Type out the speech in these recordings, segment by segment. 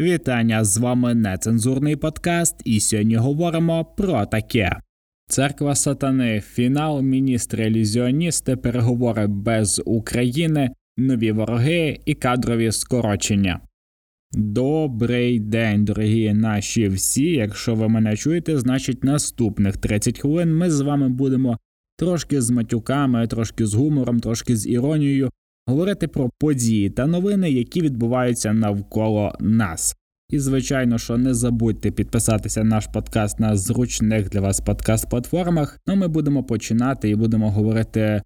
Вітання з вами нецензурний подкаст, і сьогодні говоримо про таке. Церква сатани, фінал, міністри ілюзіоністи, переговори без України, нові вороги і кадрові скорочення. Добрий день, дорогі наші всі. Якщо ви мене чуєте, значить наступних 30 хвилин ми з вами будемо трошки з матюками, трошки з гумором, трошки з іронією говорити про події та новини, які відбуваються навколо нас. І, звичайно, що не забудьте підписатися на наш подкаст на зручних для вас подкаст-платформах. Ну ми будемо починати і будемо говорити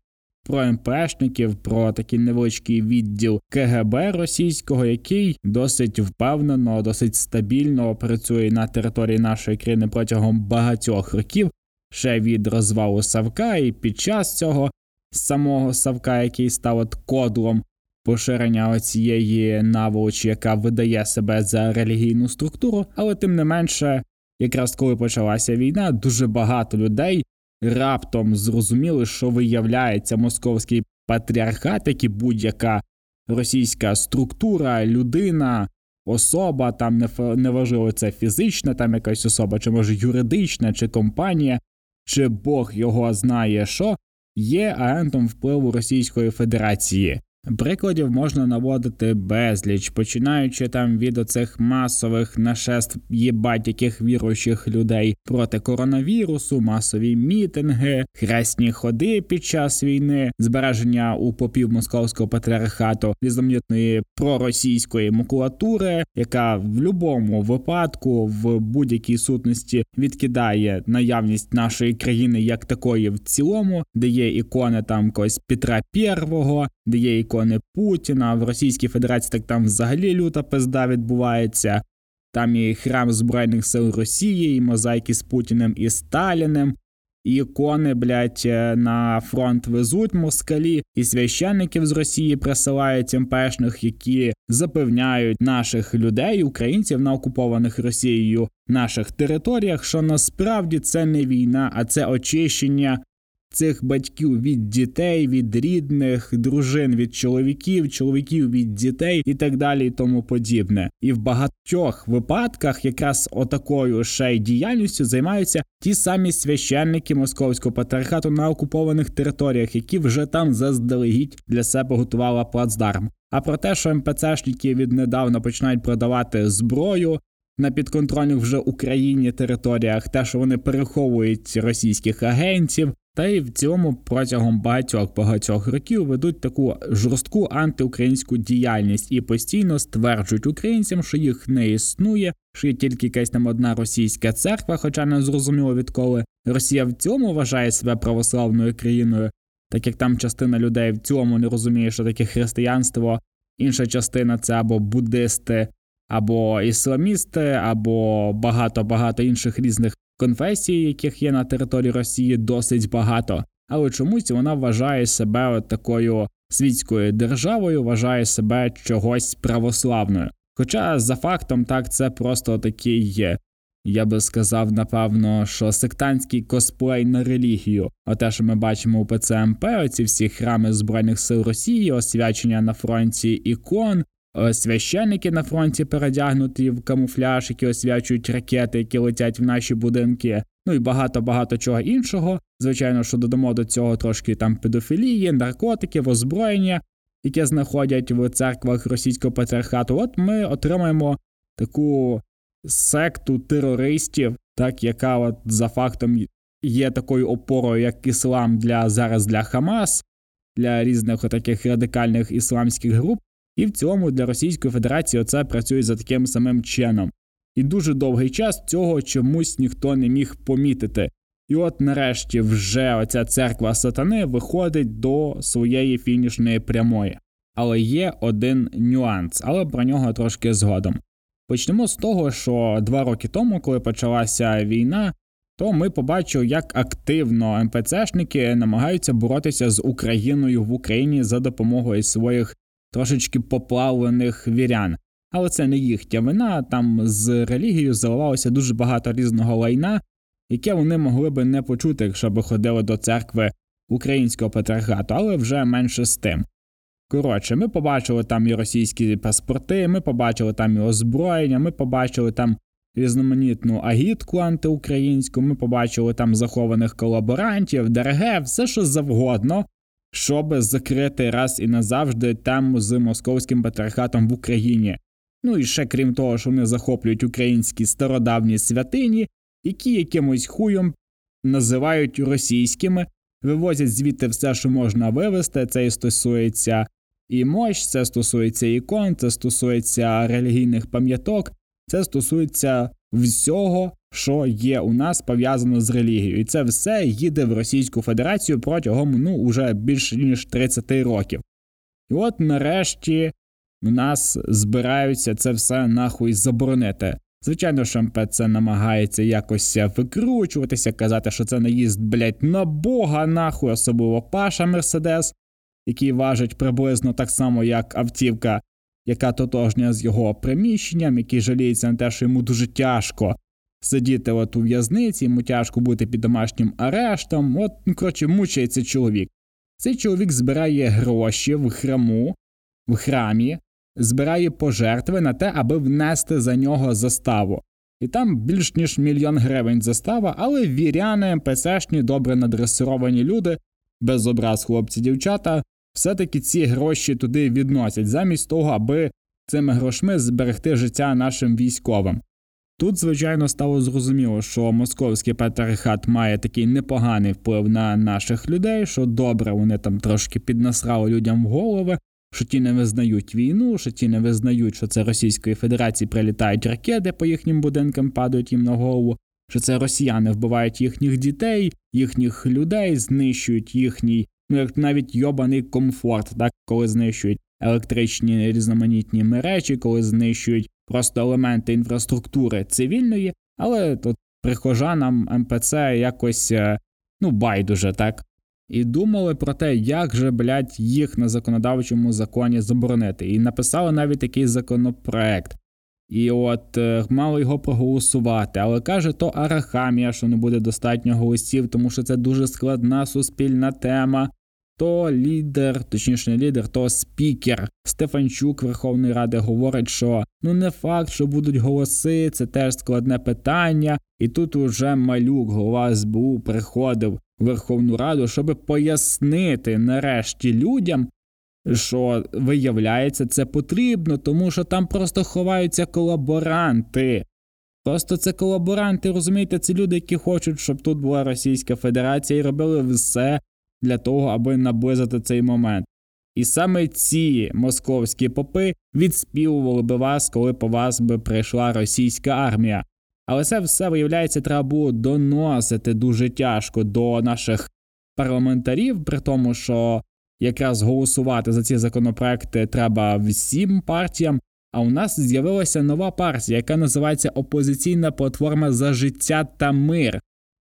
про МПшників, про такий невеличкий відділ КГБ російського, який досить впевнено, досить стабільно працює на території нашої країни протягом багатьох років, ще від розвалу Савка, і під час цього самого Савка, який став от кодлом поширення цієї наволочі, яка видає себе за релігійну структуру, але тим не менше, якраз коли почалася війна, дуже багато людей раптом зрозуміли, що виявляється московський патріархат, як і будь-яка російська структура, людина. Особа, там неважливо це фізична, там якась особа, чи може юридична, чи компанія, чи Бог його знає що, є агентом впливу Російської Федерації. Прикладів можна наводити безліч, починаючи там від оцих масових нашеств єбать яких віруючих людей. Проти коронавірусу, масові мітинги, хресні ходи під час війни, збереження у попів московського патріархату різноманітної проросійської макулатури, яка в будь-якому випадку в будь-якій сутності відкидає наявність нашої країни як такої в цілому, де є ікони там когось Петра Первого, де є ікони Путіна. В Російській Федерації так там взагалі люта пизда відбувається. Там і храм Збройних сил Росії, і мозаїки з Путіним і Сталіним, і ікони, блядь, е, на фронт везуть москалі, і священників з Росії присилають МПшних, які запевняють наших людей, українців на окупованих Росією наших територіях, що насправді це не війна, а це очищення цих батьків від дітей, від рідних, дружин від чоловіків, чоловіків від дітей і так далі, і тому подібне. І в багатьох випадках якраз отакою ще й діяльністю займаються ті самі священники московського патріархату на окупованих територіях, які вже там заздалегідь для себе готували плацдарм. А про те, що МПЦшники віднедавна починають продавати зброю. На підконтрольних вже Україні територіях, те, що вони переховують російських агентів, та й в цьому протягом багатьох багатьох років ведуть таку жорстку антиукраїнську діяльність і постійно стверджують українцям, що їх не існує, що є тільки якась там одна російська церква, хоча не зрозуміло відколи Росія в цьому вважає себе православною країною, так як там частина людей в цьому не розуміє, що таке християнство, інша частина це або буддисти, або ісламісти, або багато багато інших різних конфесій, яких є на території Росії, досить багато, але чомусь вона вважає себе от такою світською державою, вважає себе чогось православною. Хоча за фактом так це просто такий. Я би сказав, напевно, що сектантський косплей на релігію. Оте, що ми бачимо у ПЦМП, оці всі храми Збройних сил Росії, освячення на фронті ікон, священники на фронті передягнуті в камуфляж, які освячують ракети, які летять в наші будинки. Ну і багато багато чого іншого. Звичайно, що додамо до цього трошки там педофілії, наркотиків, озброєння, яке знаходять в церквах російського патріархату. От ми отримаємо таку секту терористів, так яка от за фактом є такою опорою, як іслам для зараз для Хамас, для різних таких радикальних ісламських груп. І в цілому для Російської Федерації це працює за таким самим чином. І дуже довгий час цього чомусь ніхто не міг помітити. І от нарешті вже оця церква сатани виходить до своєї фінішної прямої. Але є один нюанс, але про нього трошки згодом. Почнемо з того, що два роки тому, коли почалася війна, то ми побачили, як активно МПЦшники намагаються боротися з Україною в Україні за допомогою своїх трошечки поплавлених вірян. Але це не їхня вина, там з релігією заливалося дуже багато різного лайна, яке вони могли би не почути, якщо б ходили до церкви українського патріархату, але вже менше з тим. Коротше, ми побачили там і російські паспорти, ми побачили там і озброєння, ми побачили там різноманітну агітку антиукраїнську, ми побачили там захованих колаборантів, ДРГ, все що завгодно, щоб закрити раз і назавжди тему з московським патріархатом в Україні. Ну і ще крім того, що вони захоплюють українські стародавні святині, які якимось хуєм називають російськими, вивозять звідти все, що можна вивезти. Це і стосується і мощ, це стосується ікон, це стосується релігійних пам'яток, це стосується всього, що є у нас пов'язано з релігією, і це все їде в Російську Федерацію протягом ну уже більше ніж 30 років. І от нарешті у нас збираються це все нахуй заборонити. Звичайно, що МПЦ намагається якось викручуватися, казати, що це наїзд, блять, на Бога, нахуй, особливо Паша Мерседес, який важить приблизно так само, як автівка, яка тотожня з його приміщенням, який жаліється на те, що йому дуже тяжко сидіти от у в'язниці, йому тяжко бути під домашнім арештом. От, ну коротше, мучається чоловік. Цей чоловік збирає гроші в храму, в храмі, збирає пожертви на те, аби внести за нього заставу. І там більш ніж мільйон гривень застава, але віряни, МПСшні, добре надресировані люди, без образ хлопці, дівчата, все-таки ці гроші туди відносять, замість того, аби цими грошми зберегти життя нашим військовим. Тут, звичайно, стало зрозуміло, що московський патріархат має такий непоганий вплив на наших людей, що добре вони там трошки піднасрали людям в голови, що ті не визнають війну, що ті не визнають, що це Російської Федерації прилітають ракети по їхнім будинкам, падають їм на голову, що це росіяни вбивають їхніх дітей, їхніх людей, знищують їхній, ну як навіть йобаний комфорт, так коли знищують електричні різноманітні мережі, коли знищують просто елементи інфраструктури цивільної, але тут прихожанам МПЦ якось е, ну байдуже так і думали про те, як же блядь, їх на законодавчому законі заборонити. І написали навіть такий законопроект. І от е, мали його проголосувати, але каже, то арахамія, що не буде достатньо голосів, тому що це дуже складна суспільна тема. То лідер, точніше не лідер, то спікер Стефанчук Верховної Ради говорить, що ну не факт, що будуть голоси, це теж складне питання. І тут уже малюк, голова СБУ, приходив Верховну Раду, щоб пояснити нарешті людям, що виявляється, це потрібно, тому що там просто ховаються колаборанти. Просто це колаборанти, розумієте, це люди, які хочуть, щоб тут була Російська Федерація, і робили все для того, аби наблизити цей момент. І саме ці московські попи відспівували би вас, коли по вас би прийшла російська армія. Але це все виявляється, треба було доносити дуже тяжко до наших парламентарів, при тому, що якраз голосувати за ці законопроекти треба всім партіям. А у нас з'явилася нова партія, яка називається Опозиційна платформа за життя та мир.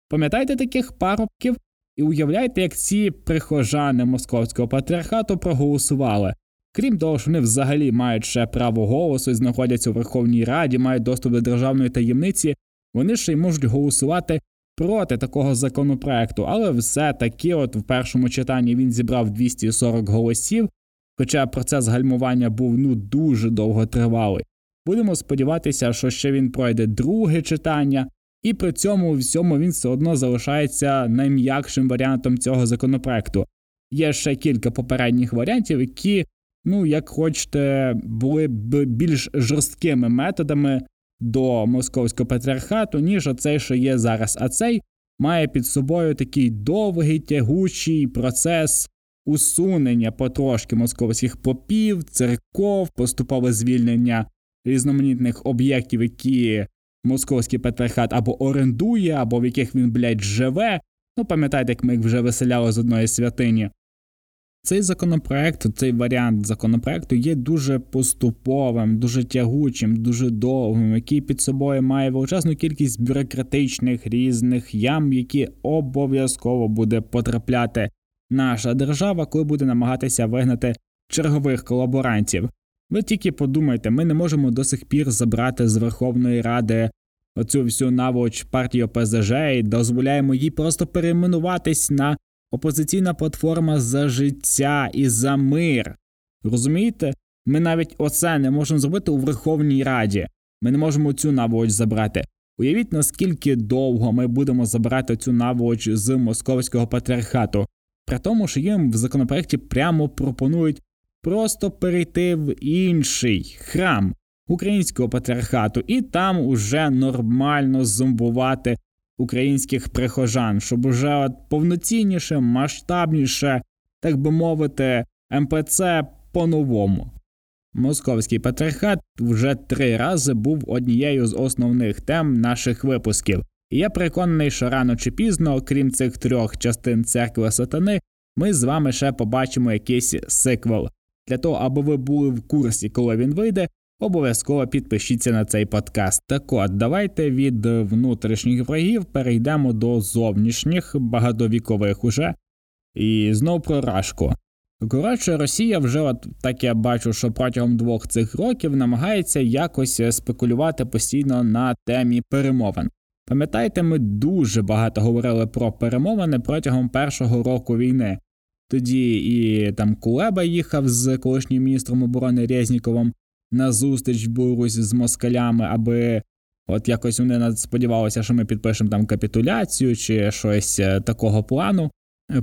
Пам'ятаєте таких парубків? І уявляєте, як ці прихожани московського патріархату проголосували. Крім того, що вони взагалі мають ще право голосу і знаходяться у Верховній Раді, мають доступ до державної таємниці, вони ще й можуть голосувати проти такого законопроекту, але все-таки, от в першому читанні він зібрав 240 голосів, хоча процес гальмування був ну дуже довго тривалий. Будемо сподіватися, що ще він пройде друге читання, і при цьому всьому він все одно залишається найм'якшим варіантом цього законопроекту. Є ще кілька попередніх варіантів, які ну, як хочете, були б більш жорсткими методами до московського патріархату, ніж оцей, що є зараз. А цей має під собою такий довгий тягучий процес усунення потрошки московських попів, церков, поступове звільнення різноманітних об'єктів, які московський патріархат або орендує, або в яких він, блядь, живе. Ну, пам'ятаєте, як ми їх вже виселяли з одної святині. Цей законопроект, цей варіант законопроекту є дуже поступовим, дуже тягучим, дуже довгим, який під собою має величезну кількість бюрократичних різних ям, які обов'язково буде потрапляти наша держава, коли буде намагатися вигнати чергових колаборантів. Ви тільки подумайте, ми не можемо до сих пір забрати з Верховної Ради оцю всю наволоч партії ОПЗЖ і дозволяємо їй просто перейменуватись на опозиційна платформа за життя і за мир. Розумієте? Ми навіть оце не можемо зробити у Верховній Раді. Ми не можемо цю наволоч забрати. Уявіть, наскільки довго ми будемо забирати цю наволоч з московського патріархату, при тому, що їм в законопроекті прямо пропонують просто перейти в інший храм українського патріархату і там уже нормально зомбувати українських прихожан, щоб уже от повноцінніше, масштабніше, так би мовити, МПЦ по-новому. Московський патріархат вже три рази був однією з основних тем наших випусків, і я переконаний, що рано чи пізно, крім цих трьох частин церкви сатани, ми з вами ще побачимо якийсь сиквел. Для того, аби ви були в курсі, коли він вийде, обов'язково підпишіться на цей подкаст. Так от, давайте від внутрішніх врагів перейдемо до зовнішніх багатовікових уже. І знов про рашку. Коротше, Росія вже, от так я бачу, що протягом двох цих років намагається якось спекулювати постійно на темі перемовин. Пам'ятаєте, ми дуже багато говорили про перемовини протягом першого року війни. Тоді і там Кулеба їхав з колишнім міністром оборони Резніковим на зустріч в Білорусі з москалями, аби от якось вони сподівалися, що ми підпишемо там капітуляцію чи щось е, такого плану.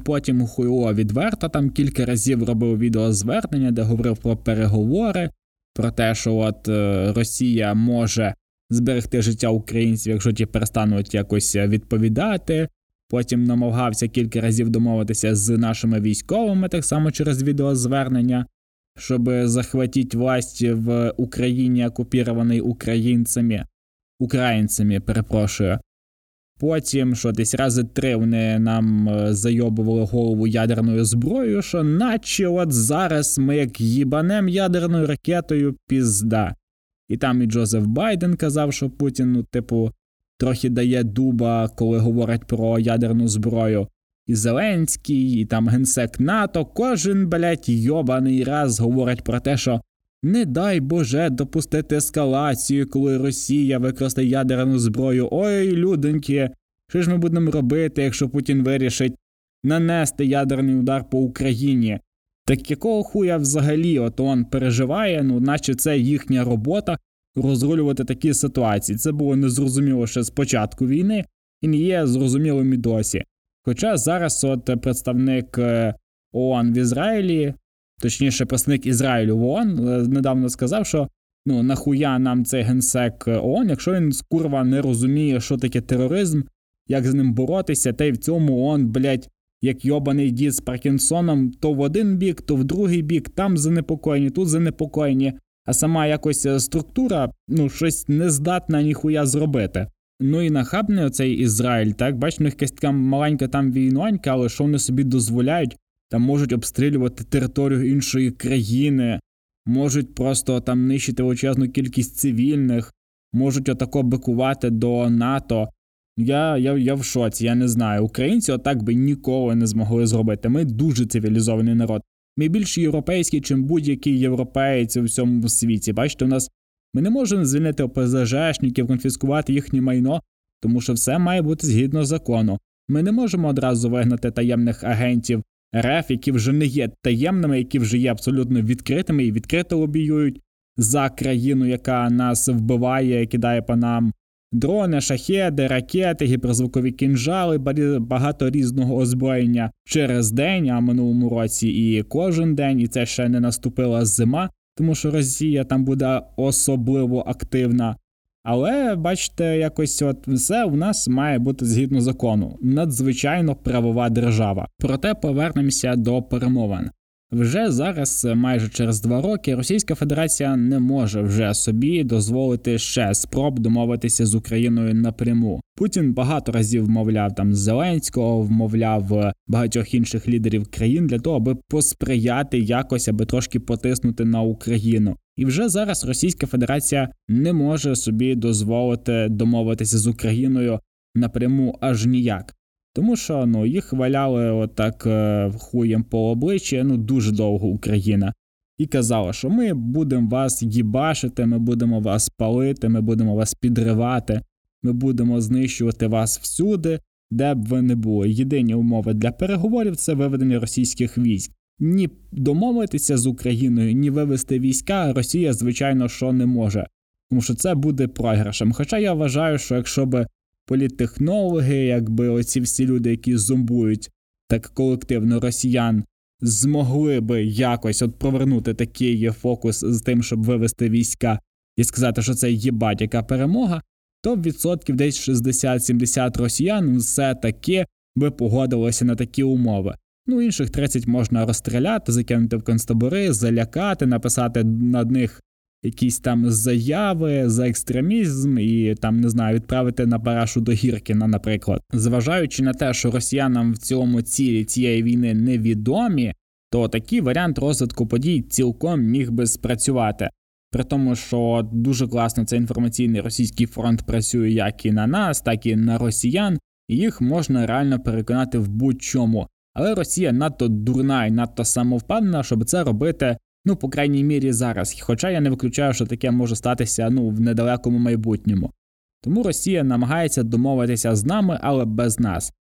Потім Хуйло відверто там кілька разів робив відеозвернення, де говорив про переговори, про те, що от е, Росія може зберегти життя українців, якщо ті перестануть якось відповідати. Потім намагався кілька разів домовитися з нашими військовими, так само через відеозвернення, щоб захватити власть в Україні, окупірованій українцями, українцями, перепрошую. Потім, що десь рази три вони нам е, зайобували голову ядерною зброєю, що наче от зараз ми як їбанем ядерною ракетою пізда. І там і Джозеф Байден казав, що Путін, ну, типу, трохи дає дуба, коли говорять про ядерну зброю. І Зеленський, і там генсек НАТО, кожен, блять, йобаний раз говорить про те, що не дай Боже допустити ескалацію, коли Росія використає ядерну зброю. Ой, людоньки, що ж ми будемо робити, якщо Путін вирішить нанести ядерний удар по Україні? Так якого хуя взагалі от он переживає, ну наче це їхня робота розрулювати такі ситуації. Це було незрозуміло ще з початку війни і не є зрозумілим і досі. Хоча зараз от представник е, ООН в Ізраїлі точніше, представник Ізраїлю в ООН е, недавно сказав, що ну нахуя нам цей генсек ООН, якщо він курва не розуміє, що таке тероризм, як з ним боротися, та й в цьому ООН, блять, як йобаний дід з Паркінсоном, то в один бік, то в другий бік, там занепокоєні, тут занепокоєні, а сама якось е, структура ну щось не здатна ніхуя зробити. Ну і нахабний оцей Ізраїль, так бач, у них якась така маленька там війнонька, але що вони собі дозволяють там можуть обстрілювати територію іншої країни, можуть просто там нищити величезну кількість цивільних, можуть отако бикувати до НАТО. Я я, я в шоці, я не знаю. Українці отак би ніколи не змогли зробити. Ми дуже цивілізований народ. Ми більш європейські, чим будь-який європеєць у всьому світі. Бачите, у нас ми не можемо звільнити ОПЗЖшників, конфіскувати їхнє майно, тому що все має бути згідно закону. Ми не можемо одразу вигнати таємних агентів РФ, які вже не є таємними, які вже є абсолютно відкритими і відкрито лобіюють за країну, яка нас вбиває, кидає по нам дрони, шахеди, ракети, гіперзвукові кінжали, багато різного озброєння через день, а минулому році і кожен день, і це ще не наступила зима, тому що Росія там буде особливо активна. Але бачите, якось от все у нас має бути згідно закону, надзвичайно правова держава. Проте повернемося до перемовин. Вже зараз, майже через два роки, Російська Федерація не може вже собі дозволити ще спроб домовитися з Україною напряму. Путін багато разів вмовляв там Зеленського, вмовляв багатьох інших лідерів країн для того, аби посприяти якось, аби трошки потиснути на Україну. І вже зараз Російська Федерація не може собі дозволити домовитися з Україною напряму аж ніяк. Тому що ну їх валяли отак е, хуєм по обличчі ну дуже довго Україна. І казала, що ми будемо вас їбашити, ми будемо вас палити, ми будемо вас підривати, ми будемо знищувати вас всюди, де б ви не були. Єдині умови для переговорів це виведення російських військ. ні домовитися з Україною, ні вивести війська Росія, звичайно, що не може, тому що це буде програшем. Хоча я вважаю, що якщо б політтехнологи, якби оці всі люди, які зомбують так колективно росіян, змогли би якось от провернути такий фокус з тим, щоб вивести війська і сказати, що це єбать, яка перемога, то відсотків десь 60-70 росіян все таки би погодилося на такі умови. Ну, інших 30 можна розстріляти, закинути в концтабори, залякати, написати над них якісь там заяви за екстремізм і там не знаю, відправити на парашу до Гіркіна, наприклад. Зважаючи на те, що росіянам в цілому цілі цієї війни невідомі, то такий варіант розвитку подій цілком міг би спрацювати. При тому, що дуже класно цей інформаційний російський фронт працює як і на нас, так і на росіян, і їх можна реально переконати в будь-чому. Але Росія надто дурна і надто самовпевнена, щоб це робити, ну, по крайній мірі, зараз. Хоча я не виключаю, що таке може статися ну, в недалекому майбутньому. Тому Росія намагається домовитися з нами, але без нас.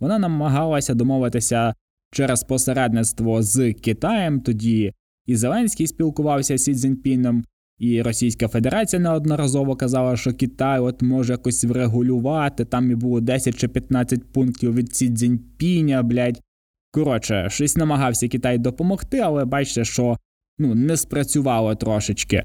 Вона намагалася домовитися через посередництво з Китаєм, тоді і Зеленський спілкувався з Сі Цзіньпіном, і Російська Федерація неодноразово казала, що Китай от може якось врегулювати. Там і було 10 чи 15 пунктів від Сі Цзіньпіня, блядь. Коротше, щось намагався Китай допомогти, але бачите, що ну не спрацювало трошечки.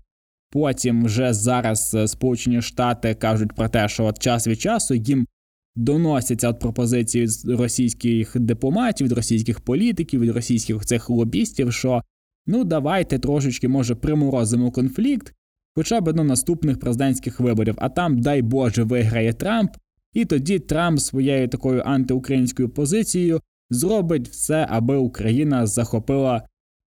Потім вже зараз е, Сполучені Штати кажуть про те, що от час від часу їм доносяться от пропозиції з російських дипломатів, від російських політиків, від російських цих лобістів, що ну давайте трошечки, може, приморозимо конфлікт, хоча б до наступних президентських виборів, а там, дай Боже, виграє Трамп, і тоді Трамп своєю такою антиукраїнською позицією зробить все, аби Україна захопила,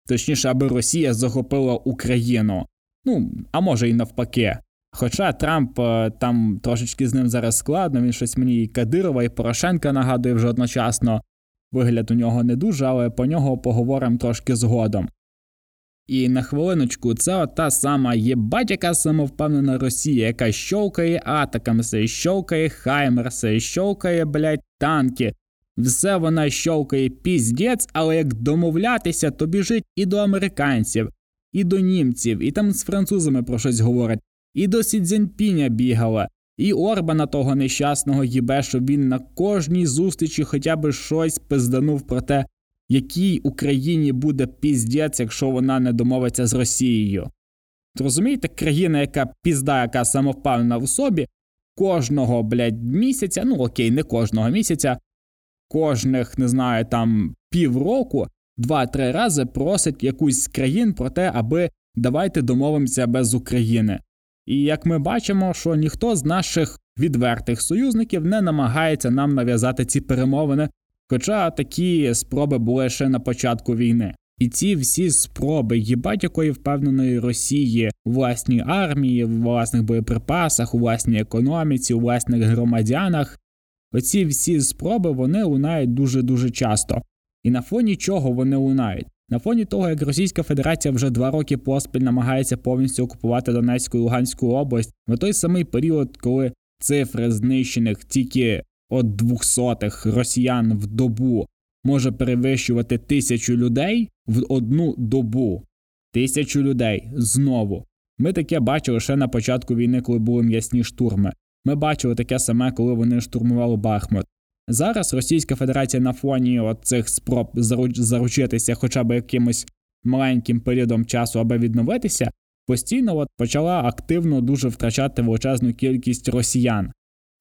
точніше, аби Росія захопила Україну. Ну, а може і навпаки. Хоча Трамп е, там трошечки з ним зараз складно, він щось мені і Кадирова, і Порошенка нагадує вже одночасно. Вигляд у нього не дуже, але по нього поговоримо трошки згодом. І на хвилиночку, це от та сама єбать, яка самовпевнена Росія, яка щовкає атаками, все щовкає Хаймерси, щовкає, блять, танки. Все вона щовкає піздець, але як домовлятися, то біжить і до американців, і до німців, і там з французами про щось говорить, і до Сідзінпіня бігала, і Орбана того нещасного їбе, щоб він на кожній зустрічі хоча б щось пизданув про те, якій Україні буде піздець, якщо вона не домовиться з Росією. Розумієте, країна, яка пізда, яка самовпевнена в собі, кожного блядь, місяця, ну окей, не кожного місяця, кожних, не знаю, там півроку, два-три рази просить якусь з країн про те, аби давайте домовимося без України. І як ми бачимо, що ніхто з наших відвертих союзників не намагається нам нав'язати ці перемовини Хоча такі спроби були ще на початку війни. І ці всі спроби їбать якої впевненої Росії у власній армії, у власних боєприпасах, у власній економіці, у власних громадянах. Оці всі спроби вони лунають дуже дуже часто. І на фоні чого вони лунають? На фоні того, як Російська Федерація вже два роки поспіль намагається повністю окупувати Донецьку і Луганську область, в той самий період, коли цифри знищених тільки от двохсотих росіян в добу може перевищувати тисячу людей в одну добу. Тисячу людей знову. Ми таке бачили ще на початку війни, коли були м'ясні штурми. Ми бачили таке саме, коли вони штурмували Бахмут. Зараз Російська Федерація на фоні цих спроб заручитися хоча б якимось маленьким періодом часу, аби відновитися, постійно от почала активно дуже втрачати величезну кількість росіян.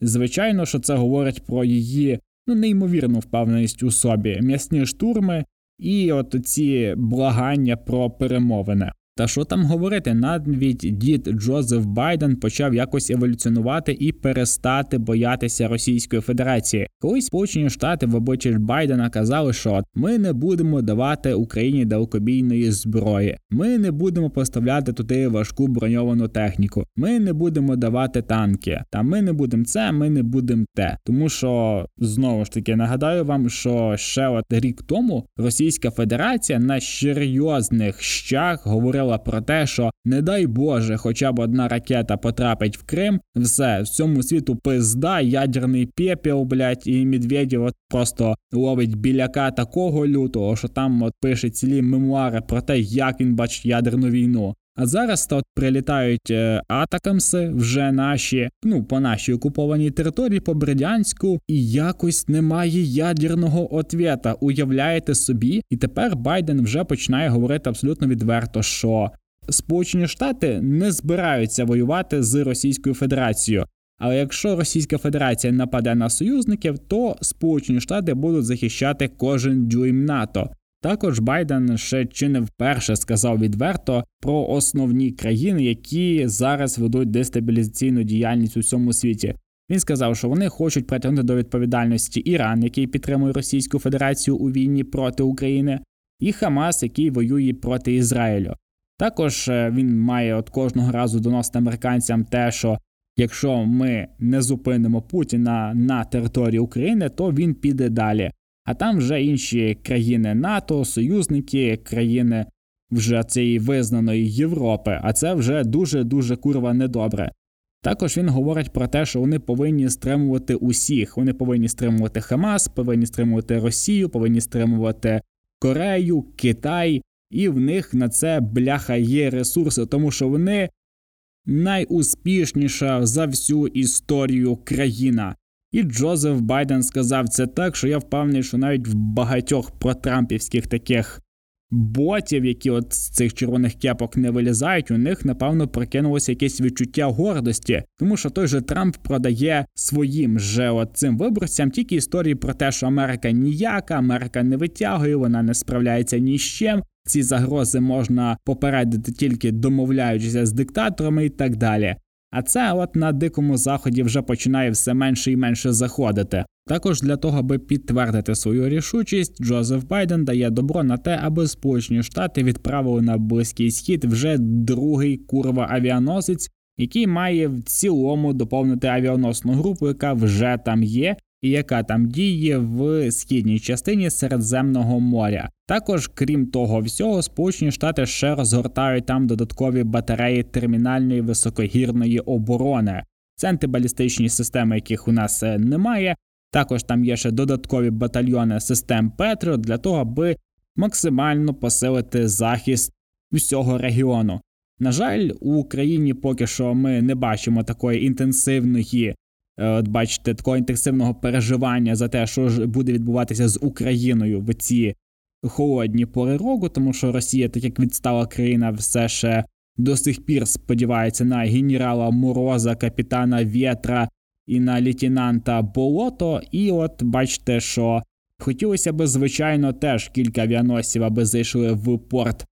Звичайно, що це говорить про її ну, неймовірну впевненість у собі, м'ясні штурми і от ці благання про перемовини. Та що там говорити, навіть дід Джозеф Байден почав якось еволюціонувати і перестати боятися Російської Федерації. Колись Сполучені Штати в обличчі Байдена казали, що ми не будемо давати Україні далекобійної зброї, ми не будемо поставляти туди важку броньовану техніку, ми не будемо давати танки, та ми не будемо це, ми не будемо те. Тому що знову ж таки нагадаю вам, що ще от рік тому Російська Федерація на серйозних щах говорила говорила про те, що не дай Боже, хоча б одна ракета потрапить в Крим, все в цьому світу пизда, ядерний пепіл, блядь, і Медведєв от просто ловить біляка такого лютого, що там от пише цілі мемуари про те, як він бачить ядерну війну. А зараз то прилітають е, атакамси вже наші, ну по нашій окупованій території, по Бердянську, і якось немає ядерного ответа. Уявляєте собі, і тепер Байден вже починає говорити абсолютно відверто, що Сполучені Штати не збираються воювати з Російською Федерацією. Але якщо Російська Федерація нападе на союзників, то Сполучені Штати будуть захищати кожен дюйм НАТО. Також Байден ще чи не вперше сказав відверто про основні країни, які зараз ведуть дестабілізаційну діяльність у всьому світі. Він сказав, що вони хочуть притягнути до відповідальності Іран, який підтримує Російську Федерацію у війні проти України, і Хамас, який воює проти Ізраїлю. Також е, він має от кожного разу доносити американцям те, що якщо ми не зупинимо Путіна на території України, то він піде далі. А там вже інші країни НАТО, союзники, країни вже цієї визнаної Європи. А це вже дуже дуже курва недобре. Також він говорить про те, що вони повинні стримувати усіх. Вони повинні стримувати Хамас, повинні стримувати Росію, повинні стримувати Корею, Китай, і в них на це бляха є ресурси, тому що вони найуспішніша за всю історію країна. І Джозеф Байден сказав це так, що я впевнений, що навіть в багатьох протрампівських таких ботів, які от з цих червоних кепок не вилізають, у них напевно прокинулося якесь відчуття гордості, тому що той же Трамп продає своїм же от цим виборцям тільки історії про те, що Америка ніяка, Америка не витягує, вона не справляється ні з чим. Ці загрози можна попередити тільки домовляючися з диктаторами і так далі. А це от на дикому заході вже починає все менше і менше заходити. Також для того, аби підтвердити свою рішучість, Джозеф Байден дає добро на те, аби Сполучені Штати відправили на близький схід вже другий курва авіаносець, який має в цілому доповнити авіаносну групу, яка вже там є, і яка там діє в східній частині Середземного моря. Також, крім того всього, Сполучені Штати ще розгортають там додаткові батареї термінальної високогірної оборони. Це антибалістичні системи, яких у нас е, немає. Також там є ще додаткові батальйони систем Петро для того, аби максимально посилити захист всього регіону. На жаль, у Україні поки що ми не бачимо такої інтенсивної от бачите, такого інтенсивного переживання за те, що ж буде відбуватися з Україною в ці холодні пори року, тому що Росія, так як відстала країна, все ще до сих пір сподівається на генерала Мороза, капітана Вєтра і на лейтенанта Болото. І от бачите, що хотілося б, звичайно, теж кілька авіаносів, аби зайшли в порт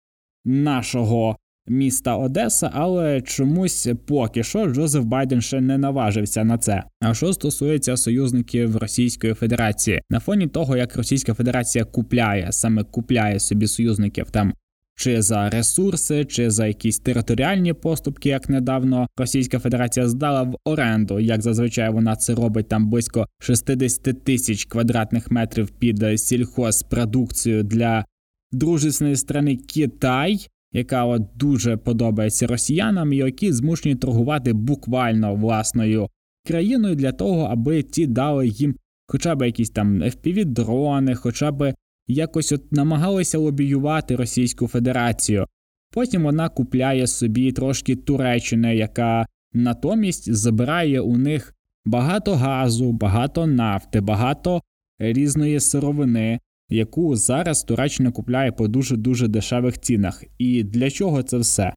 нашого міста Одеса, але чомусь поки що Джозеф Байден ще не наважився на це. А що стосується союзників Російської Федерації, на фоні того, як Російська Федерація купляє саме купляє собі союзників там. Чи за ресурси, чи за якісь територіальні поступки, як недавно Російська Федерація здала в оренду, як зазвичай вона це робить там близько 60 тисяч квадратних метрів під сільхозпродукцію для дружесної страни Китай яка от дуже подобається росіянам, які змушені торгувати буквально власною країною для того, аби ті дали їм хоча б якісь там fpv дрони, хоча б якось от намагалися лобіювати Російську Федерацію. Потім вона купляє собі трошки Туреччини, яка натомість забирає у них багато газу, багато нафти, багато різної сировини, яку зараз Туреччина купляє по дуже дуже дешевих цінах. І для чого це все?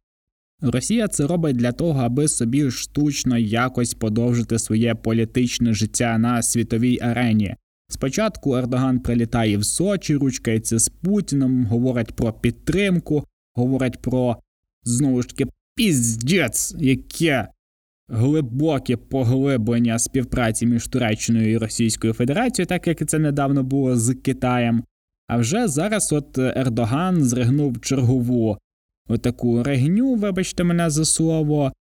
Росія це робить для того, аби собі штучно якось подовжити своє політичне життя на світовій арені. Спочатку Ердоган прилітає в Сочі, ручкається з Путіном, говорить про підтримку, говорить про знову ж таки піздець, яке глибоке поглиблення співпраці між Туреччиною і Російською Федерацією, так як це недавно було з Китаєм. А вже зараз от Ердоган зригнув чергову отаку регню, вибачте мене за слово,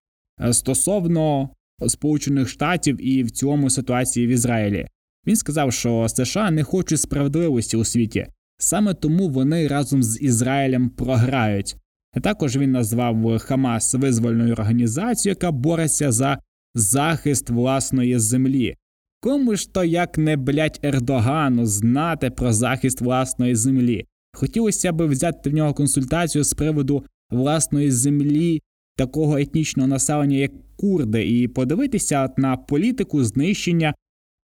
стосовно Сполучених Штатів і в цьому ситуації в Ізраїлі. Він сказав, що США не хочуть справедливості у світі, саме тому вони разом з Ізраїлем програють. Також він назвав Хамас визвольною організацією, яка бореться за захист власної землі. Кому ж то як не блять Ердогану знати про захист власної землі? Хотілося б взяти в нього консультацію з приводу власної землі, такого етнічного населення, як курди, і подивитися на політику знищення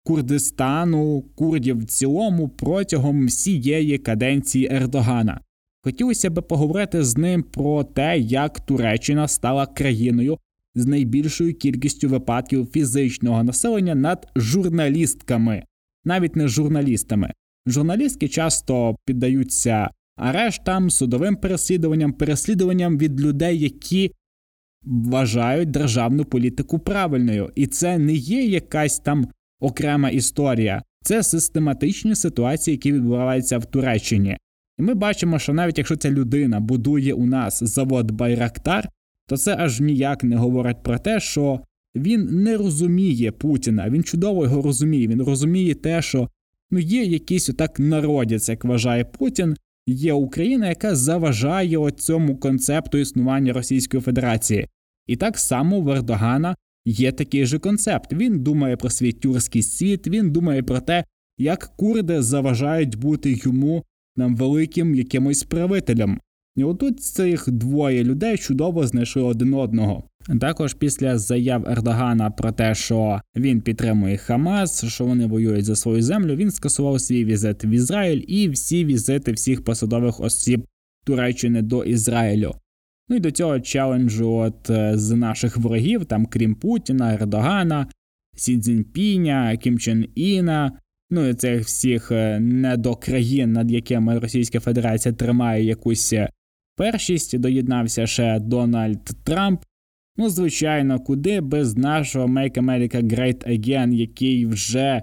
Курдистану, курдів в цілому протягом всієї каденції Ердогана. Хотілося б поговорити з ним про те, як Туреччина стала країною з найбільшою кількістю випадків фізичного населення над журналістками, навіть не журналістами. Журналістки часто піддаються арештам, судовим переслідуванням, переслідуванням від людей, які вважають державну політику правильною, і це не є якась там окрема історія, це систематичні ситуації, які відбуваються в Туреччині. І ми бачимо, що навіть якщо ця людина будує у нас завод Байрактар, то це аж ніяк не говорить про те, що він не розуміє Путіна. Він чудово його розуміє. Він розуміє те, що ну є якийсь отак народець, як вважає Путін. Є Україна, яка заважає цьому концепту існування Російської Федерації, і так само в Ердогана є такий же концепт. Він думає про свій тюркський світ, він думає про те, як курди заважають бути йому нам великим якимось правителем. І отут цих двоє людей чудово знайшли один одного. Також після заяв Ердогана про те, що він підтримує Хамас, що вони воюють за свою землю, він скасував свій візит в Ізраїль і всі візити всіх посадових осіб Туреччини до Ізраїлю. Ну і до цього челенджу от е, з наших ворогів, там крім Путіна, Ердогана, Сі Цзіньпіня, Кім Чен Іна, ну цих всіх е, недокраїн, над якими Російська Федерація тримає якусь е, першість, доєднався ще Дональд Трамп. Ну, звичайно, куди без нашого Make America Great Again, який вже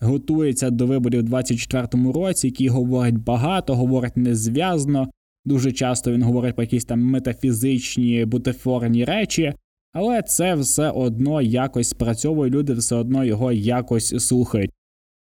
готується до виборів у 2024 році, який говорить багато, говорить незв'язно. Дуже часто він говорить про якісь там метафізичні бутафорні речі, але це все одно якось спрацьовує, люди все одно його якось слухають.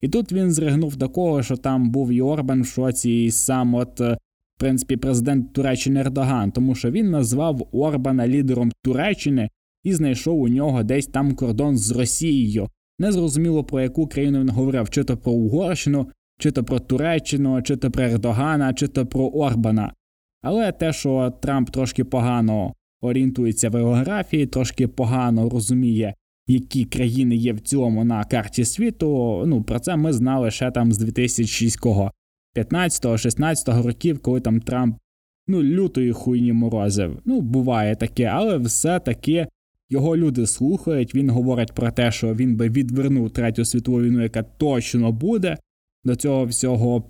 І тут він зригнув такого, що там був і Орбан в шоці, і сам, от, е, в принципі, президент Туреччини Ердоган, тому що він назвав Орбана лідером Туреччини і знайшов у нього десь там кордон з Росією. Незрозуміло про яку країну він говорив, чи то про Угорщину, чи то про Туреччину, чи то про Ердогана, чи то про Орбана. Але те, що Трамп трошки погано орієнтується в географії, трошки погано розуміє, які країни є в цілому на карті світу. Ну про це ми знали ще там з 2006 15-16 років, коли там Трамп ну лютої хуйні морозив. Ну, буває таке, але все-таки його люди слухають. Він говорить про те, що він би відвернув третю світову війну, яка точно буде. До цього всього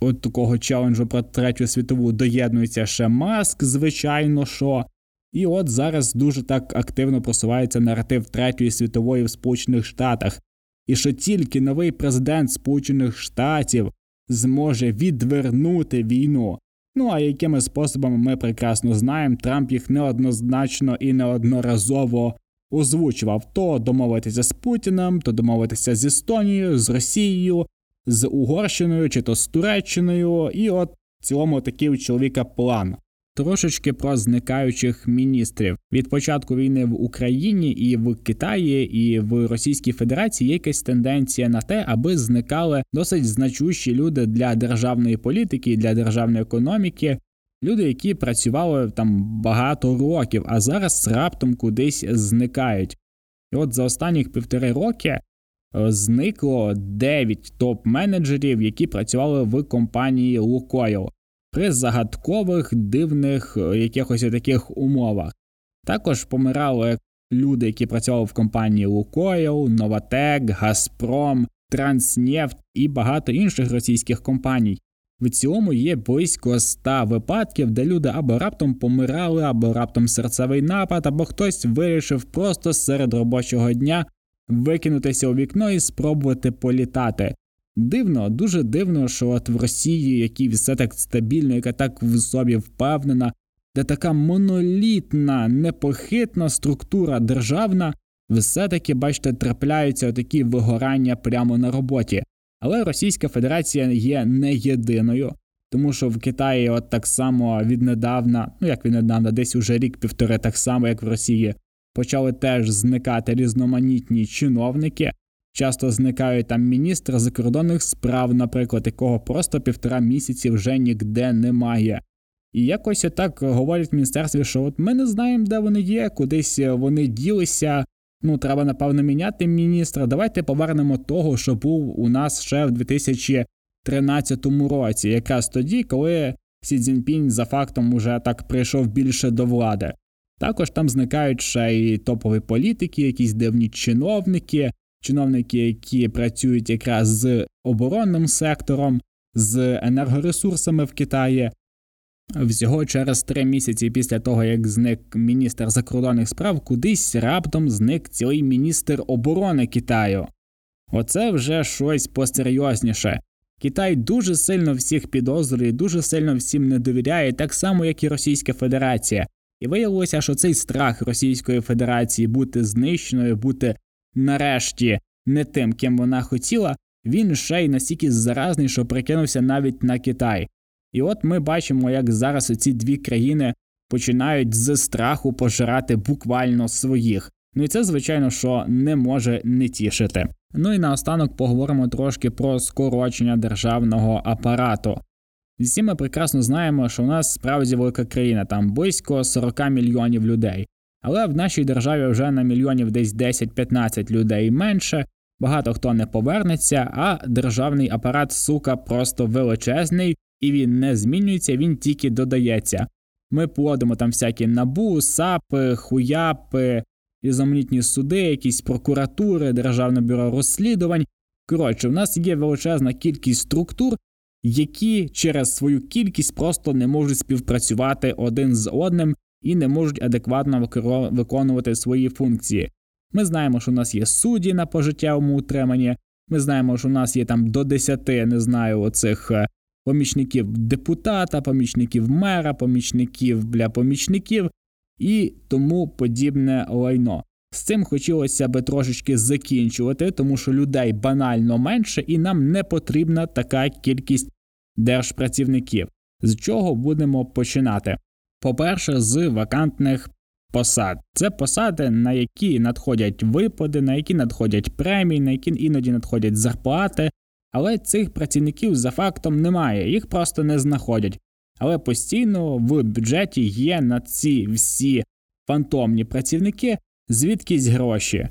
от такого челенджу про третю світову доєднується ще Маск, звичайно що. І от зараз дуже так активно просувається наратив Третьої світової в Сполучених Штатах, і що тільки новий президент Сполучених Штатів зможе відвернути війну. Ну а якими способами ми прекрасно знаємо, Трамп їх неоднозначно і неодноразово озвучував то домовитися з Путіним, то домовитися з Естонією, з Росією, з Угорщиною чи то з Туреччиною, і от в цілому такий у чоловіка план. Трошечки про зникаючих міністрів від початку війни в Україні і в Китаї і в Російській Федерації є якась тенденція на те, аби зникали досить значущі люди для державної політики, для державної економіки, люди, які працювали там багато років, а зараз раптом кудись зникають. І от за останніх півтори роки е, зникло 9 топ-менеджерів, які працювали в компанії Лукойл при загадкових дивних е, якихось таких умовах. Також помирали люди, які працювали в компанії Лукойл, Новатек, Газпром, Транснефть і багато інших російських компаній. В цілому є близько ста випадків, де люди або раптом помирали, або раптом серцевий напад, або хтось вирішив просто серед робочого дня викинутися у вікно і спробувати політати. Дивно, дуже дивно, що от в Росії, якій все так стабільно, яка так в собі впевнена, де така монолітна, непохитна структура державна, все-таки, бачите, трапляються такі вигорання прямо на роботі. Але Російська Федерація є не єдиною. тому що в Китаї от так само віднедавна, ну як віднедавна, десь уже рік-півтори, так само як в Росії, почали теж зникати різноманітні чиновники. Часто зникають там міністр закордонних справ, наприклад, якого просто півтора місяці вже ніде немає. І якось отак говорять в міністерстві, що от ми не знаємо, де вони є, кудись вони ділися. Ну, треба, напевно, міняти міністра. Давайте повернемо того, що був у нас ще в 2013 році, якраз тоді, коли Сі Цзіньпінь за фактом уже так прийшов більше до влади. Також там зникають ще й топові політики, якісь дивні чиновники, чиновники, які працюють якраз з оборонним сектором, з енергоресурсами в Китаї. Всього через три місяці після того, як зник міністр закордонних справ, кудись раптом зник цілий міністр оборони Китаю. Оце вже щось посерйозніше. Китай дуже сильно всіх підозрює, дуже сильно всім не довіряє, так само, як і Російська Федерація. І виявилося, що цей страх Російської Федерації бути знищеною, бути нарешті не тим, ким вона хотіла, він ще й настільки заразний, що прикинувся навіть на Китай. І от ми бачимо, як зараз ці дві країни починають з страху пожирати буквально своїх. Ну і це, звичайно, що не може не тішити. Ну і наостанок поговоримо трошки про скорочення державного апарату. Всі ми прекрасно знаємо, що у нас справді велика країна, там близько 40 мільйонів людей. Але в нашій державі вже на мільйонів десь 10-15 людей менше, багато хто не повернеться, а державний апарат, сука, просто величезний, і він не змінюється, він тільки додається. Ми плодимо там всякі набу, сапи, хуяпи, різноманітні суди, якісь прокуратури, Державне бюро розслідувань. Коротше, в нас є величезна кількість структур, які через свою кількість просто не можуть співпрацювати один з одним і не можуть адекватно виконувати свої функції. Ми знаємо, що у нас є судді на пожиттєвому утриманні. Ми знаємо, що у нас є там до 10, не знаю, оцих е, помічників депутата, помічників мера, помічників бля помічників і тому подібне лайно. З цим хотілося би трошечки закінчувати, тому що людей банально менше, і нам не потрібна така кількість держпрацівників. З чого будемо починати? По-перше, з вакантних посад. Це посади, на які надходять випади, на які надходять премії, на які іноді надходять зарплати, але цих працівників за фактом немає, їх просто не знаходять. Але постійно в бюджеті є на ці всі фантомні працівники звідкись гроші.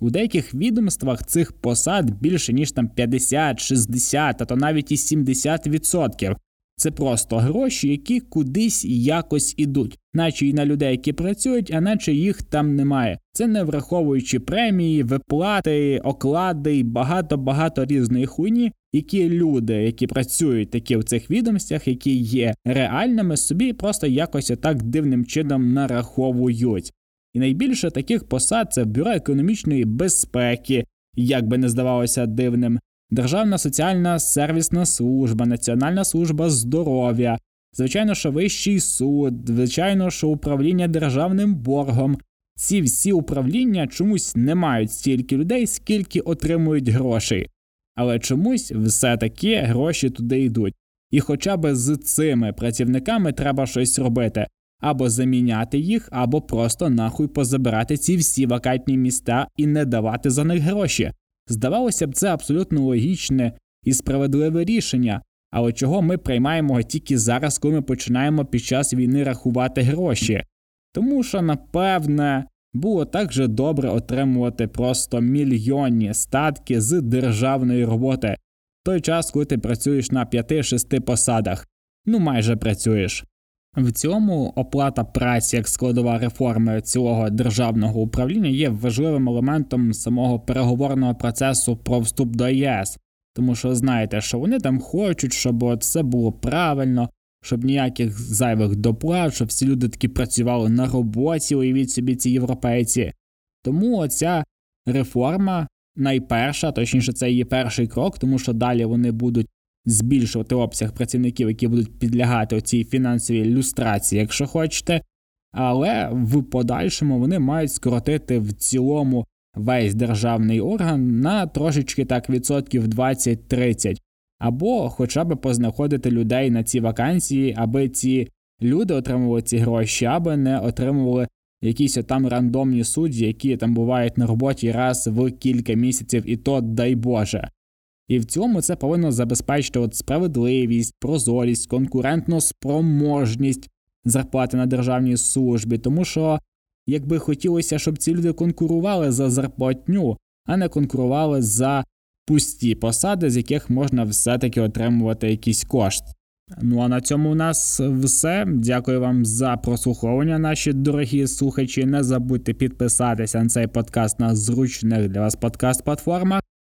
У деяких відомствах цих посад більше ніж там 50, 60, а то навіть і 70%. Це просто гроші, які кудись якось ідуть, наче й на людей, які працюють, а наче їх там немає. Це не враховуючи премії, виплати, оклади і багато-багато різної хуйні, які люди, які працюють такі в цих відомостях, які є реальними, собі просто якось отак дивним чином нараховують. І найбільше таких посад це бюро економічної безпеки, як би не здавалося дивним, Державна соціальна сервісна служба, Національна служба здоров'я, звичайно, що вищий суд, звичайно, що управління державним боргом. Ці всі управління чомусь не мають стільки людей, скільки отримують грошей. Але чомусь все таки гроші туди йдуть. І хоча б з цими працівниками треба щось робити або заміняти їх, або просто нахуй позабирати ці всі вакантні міста і не давати за них гроші. Здавалося б, це абсолютно логічне і справедливе рішення, але чого ми приймаємо тільки зараз, коли ми починаємо під час війни рахувати гроші? Тому що, напевне, було так же добре отримувати просто мільйонні статки з державної роботи в той час, коли ти працюєш на 5-6 посадах, ну майже працюєш. В цьому оплата праці як складова реформи цілого державного управління є важливим елементом самого переговорного процесу про вступ до ЄС, тому що знаєте, що вони там хочуть, щоб все було правильно, щоб ніяких зайвих доплат, щоб всі люди таки працювали на роботі, уявіть собі ці європейці. Тому оця реформа найперша, точніше, це її перший крок, тому що далі вони будуть збільшувати обсяг працівників, які будуть підлягати цій фінансовій люстрації, якщо хочете. Але в подальшому вони мають скоротити в цілому весь державний орган на трошечки так відсотків 20-30. або хоча б познаходити людей на ці вакансії, аби ці люди отримували ці гроші, аби не отримували якісь там рандомні судді, які там бувають на роботі раз в кілька місяців, і то дай Боже. І в цьому це повинно забезпечити от справедливість, прозорість, конкурентну спроможність зарплати на державній службі, тому що якби хотілося, щоб ці люди конкурували за зарплатню, а не конкурували за пусті посади, з яких можна все-таки отримувати якийсь кошт. Ну а на цьому у нас все. Дякую вам за прослуховування, наші дорогі слухачі. Не забудьте підписатися на цей подкаст на зручних для вас подкаст-платформах.